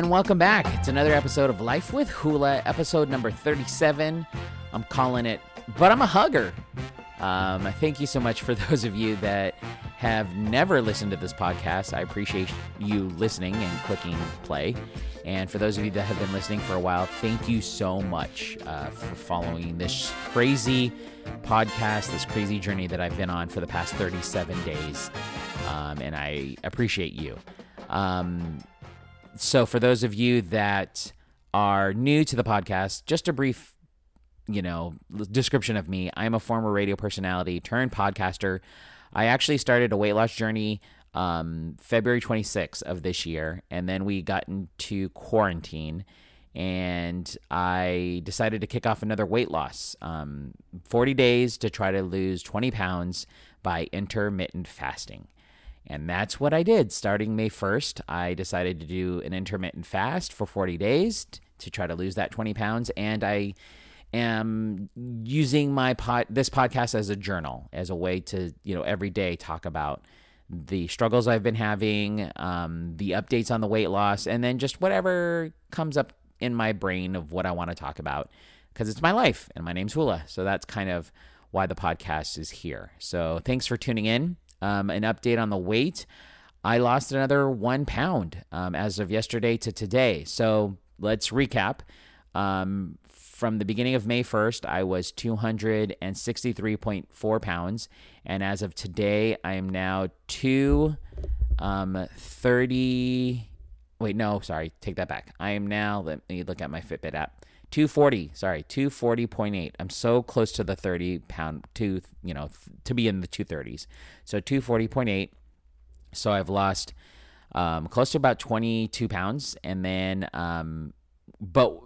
And welcome back. It's another episode of Life with Hula, episode number 37. I'm calling it, but I'm a hugger. Um, thank you so much for those of you that have never listened to this podcast. I appreciate you listening and clicking play. And for those of you that have been listening for a while, thank you so much uh, for following this crazy podcast, this crazy journey that I've been on for the past 37 days. Um, and I appreciate you. Um, so, for those of you that are new to the podcast, just a brief, you know, description of me. I'm a former radio personality turned podcaster. I actually started a weight loss journey um, February 26th of this year, and then we got into quarantine, and I decided to kick off another weight loss. Um, 40 days to try to lose 20 pounds by intermittent fasting. And that's what I did. Starting May 1st, I decided to do an intermittent fast for 40 days to try to lose that 20 pounds. And I am using my pod, this podcast as a journal, as a way to, you know, every day talk about the struggles I've been having, um, the updates on the weight loss, and then just whatever comes up in my brain of what I want to talk about because it's my life and my name's Hula. So that's kind of why the podcast is here. So thanks for tuning in. Um, an update on the weight. I lost another one pound um, as of yesterday to today. So let's recap. Um, from the beginning of May 1st, I was 263.4 pounds. And as of today, I am now 230. Um, wait, no, sorry, take that back. I am now, let me look at my Fitbit app. 240, sorry, 240.8. I'm so close to the 30 pound, to, you know, to be in the 230s. So 240.8. So I've lost um, close to about 22 pounds. And then, um, but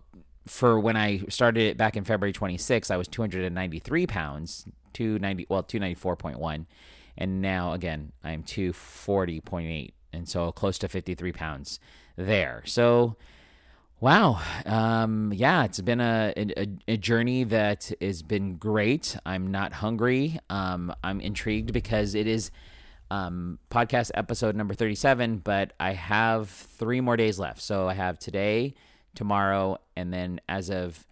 for when I started it back in February 26, I was 293 pounds, 290, well, 294.1. And now, again, I'm 240.8. And so close to 53 pounds there. So, wow. Um, yeah, it's been a, a, a, journey that has been great. I'm not hungry. Um, I'm intrigued because it is um, podcast episode number 37, but I have three more days left. So I have today tomorrow, and then as of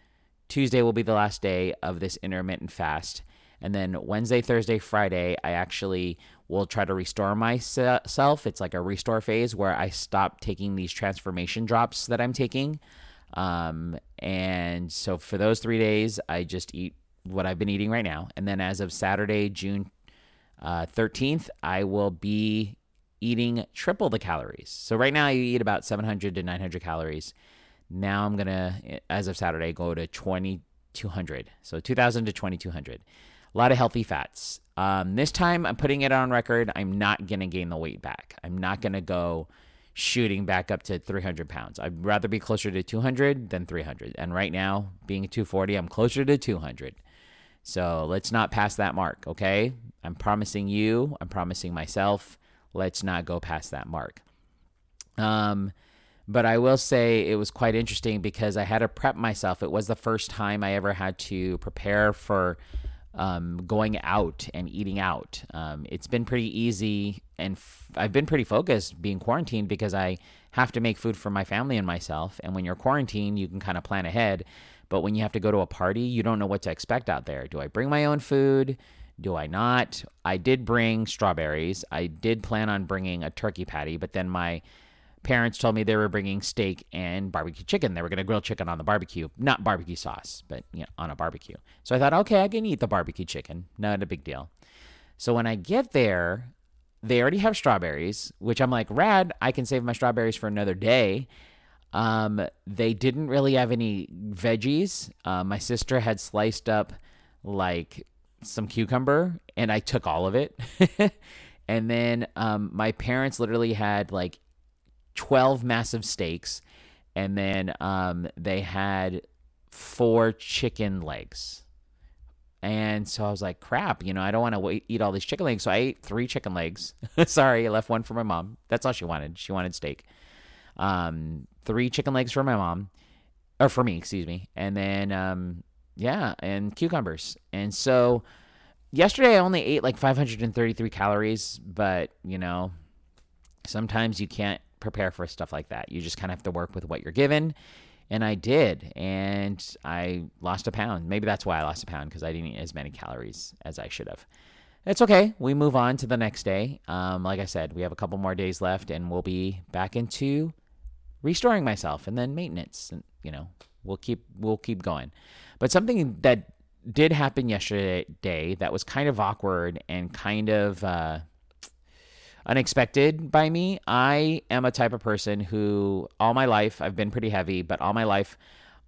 Tuesday will be the last day of this intermittent fast. And then Wednesday, Thursday, Friday, I actually will try to restore myself. It's like a restore phase where I stop taking these transformation drops that I'm taking. Um, and so for those three days, I just eat what I've been eating right now. And then as of Saturday, June uh, 13th, I will be eating triple the calories. So right now, I eat about 700 to 900 calories. Now I'm gonna, as of Saturday, go to 2200. So 2000 to 2200. A lot of healthy fats. Um, this time I'm putting it on record. I'm not gonna gain the weight back. I'm not gonna go shooting back up to 300 pounds. I'd rather be closer to 200 than 300. And right now, being 240, I'm closer to 200. So let's not pass that mark, okay? I'm promising you, I'm promising myself, let's not go past that mark. Um, but I will say it was quite interesting because I had to prep myself. It was the first time I ever had to prepare for um, going out and eating out. Um, it's been pretty easy, and f- I've been pretty focused being quarantined because I have to make food for my family and myself. And when you're quarantined, you can kind of plan ahead. But when you have to go to a party, you don't know what to expect out there. Do I bring my own food? Do I not? I did bring strawberries. I did plan on bringing a turkey patty, but then my parents told me they were bringing steak and barbecue chicken. They were going to grill chicken on the barbecue, not barbecue sauce, but you know, on a barbecue. So I thought, okay, I can eat the barbecue chicken. Not a big deal. So when I get there, they already have strawberries, which I'm like, rad, I can save my strawberries for another day. Um, they didn't really have any veggies. Uh, my sister had sliced up like some cucumber, and I took all of it. and then um, my parents literally had like 12 massive steaks, and then um, they had four chicken legs. And so I was like, crap, you know, I don't want to eat all these chicken legs. So I ate three chicken legs. Sorry, I left one for my mom. That's all she wanted. She wanted steak. Um, three chicken legs for my mom, or for me, excuse me. And then, um, yeah, and cucumbers. And so yesterday I only ate like 533 calories, but, you know, sometimes you can't prepare for stuff like that. You just kind of have to work with what you're given. And I did. And I lost a pound. Maybe that's why I lost a pound because I didn't eat as many calories as I should have. It's okay. We move on to the next day. Um, like I said, we have a couple more days left and we'll be back into restoring myself and then maintenance. And, you know, we'll keep, we'll keep going. But something that did happen yesterday that was kind of awkward and kind of, uh, unexpected by me. I am a type of person who, all my life, I've been pretty heavy, but all my life,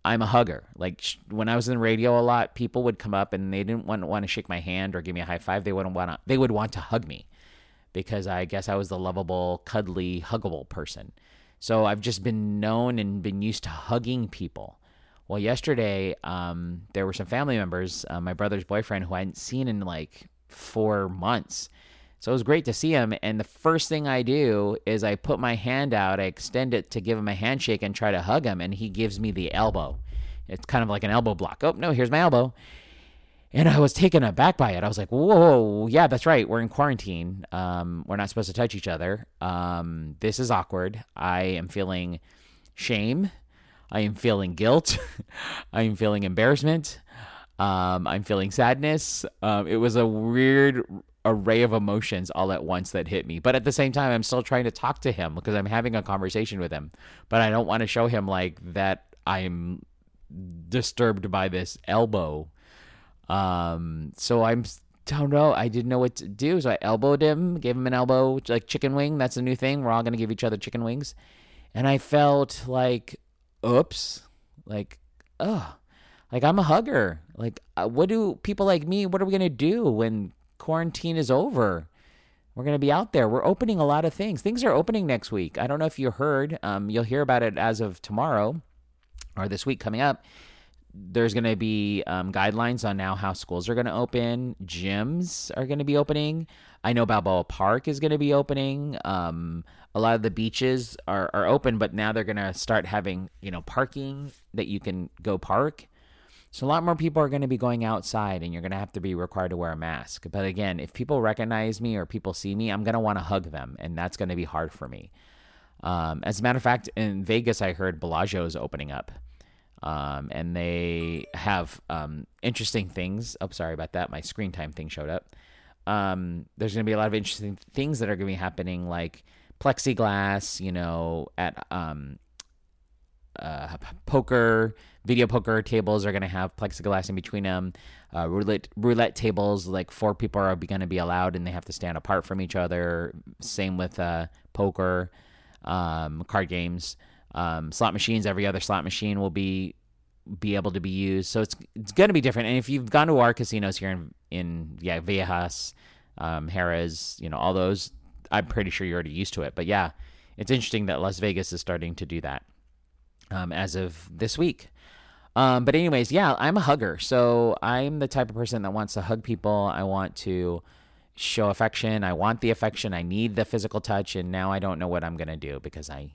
I'm a hugger. Like sh- when I was in radio a lot, people would come up and they didn't want, want to shake my hand or give me a high five. They wouldn't want to, they would want to hug me because I guess I was the lovable, cuddly, huggable person. So I've just been known and been used to hugging people. Well, yesterday, um, there were some family members, uh, my brother's boyfriend, who I hadn't seen in like four months so it was great to see him. And the first thing I do is I put my hand out, I extend it to give him a handshake and try to hug him. And he gives me the elbow. It's kind of like an elbow block. Oh, no, here's my elbow. And I was taken aback by it. I was like, whoa, yeah, that's right. We're in quarantine. Um, we're not supposed to touch each other. Um, this is awkward. I am feeling shame. I am feeling guilt. I am feeling embarrassment. Um, I'm feeling sadness. Um, it was a weird array of emotions all at once that hit me. But at the same time, I'm still trying to talk to him because I'm having a conversation with him. But I don't want to show him like that I'm disturbed by this elbow. Um, so I'm don't know. I didn't know what to do, so I elbowed him, gave him an elbow, like chicken wing. That's a new thing. We're all gonna give each other chicken wings, and I felt like, oops, like, oh, like I'm a hugger. Like, uh, what do people like me? What are we gonna do when quarantine is over. We're going to be out there. We're opening a lot of things. Things are opening next week. I don't know if you heard. Um, you'll hear about it as of tomorrow or this week coming up. There's going to be um, guidelines on now how schools are going to open. Gyms are going to be opening. I know Balboa Park is going to be opening. Um, a lot of the beaches are, are open, but now they're going to start having you know parking that you can go park. So a lot more people are going to be going outside and you're going to have to be required to wear a mask. But again, if people recognize me or people see me, I'm going to want to hug them and that's going to be hard for me. Um, as a matter of fact, in Vegas, I heard Bellagio is opening up. Um, and they have um, interesting things. Oh, sorry about that. My screen time thing showed up. Um, there's going to be a lot of interesting things that are going to be happening, like plexiglass, you know, at um, uh, poker, video poker tables are going to have plexiglass in between them. Uh, roulette roulette tables, like four people are going to be allowed, and they have to stand apart from each other. Same with uh, poker, um, card games, um, slot machines. Every other slot machine will be be able to be used. So it's it's going to be different. And if you've gone to our casinos here in in yeah Viejas, um, Harrah's, you know all those, I'm pretty sure you're already used to it. But yeah, it's interesting that Las Vegas is starting to do that um, as of this week. Um, but anyways, yeah, I'm a hugger. So I'm the type of person that wants to hug people. I want to show affection. I want the affection. I need the physical touch. And now I don't know what I'm to do because I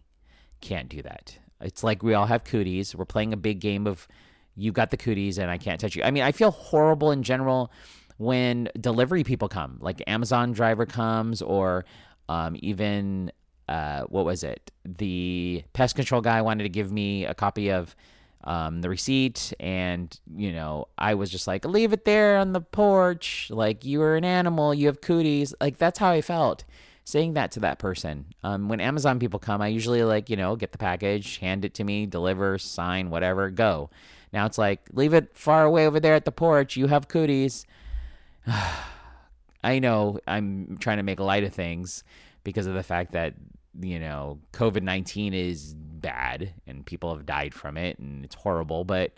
can't do that. It's like we all have cooties. We're playing a big game of you got the cooties and I can't touch you. I mean, I feel horrible in general when delivery people come, like Amazon driver comes or um, even uh, what was it? The pest control guy wanted to give me a copy of um, the receipt, and you know, I was just like, leave it there on the porch. Like you are an animal, you have cooties. Like that's how I felt saying that to that person. Um, when Amazon people come, I usually like you know get the package, hand it to me, deliver, sign, whatever, go. Now it's like leave it far away over there at the porch. You have cooties. I know I'm trying to make light of things because of the fact that you know, COVID 19 is bad and people have died from it and it's horrible, but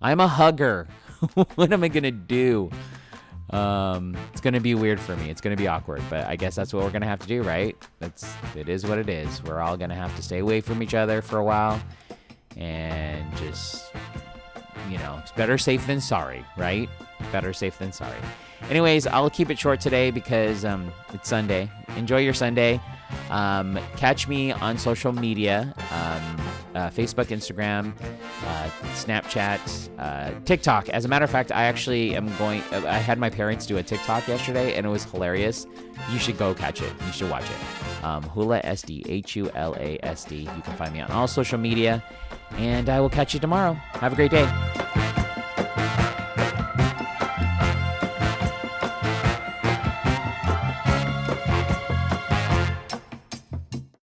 I'm a hugger. what am I going to do? Um, it's going to be weird for me. It's going to be awkward, but I guess that's what we're going to have to do, right? That's it is what it is. We're all going to have to stay away from each other for a while and just you know, it's better safe than sorry, right? Better safe than sorry. Anyways, I'll keep it short today because um, it's Sunday. Enjoy your Sunday. Um, catch me on social media. Um, uh, Facebook, Instagram, uh, Snapchat, uh, TikTok. As a matter of fact, I actually am going. I had my parents do a TikTok yesterday, and it was hilarious. You should go catch it. You should watch it. Um, Hula SD, H U L A S D. You can find me on all social media, and I will catch you tomorrow. Have a great day.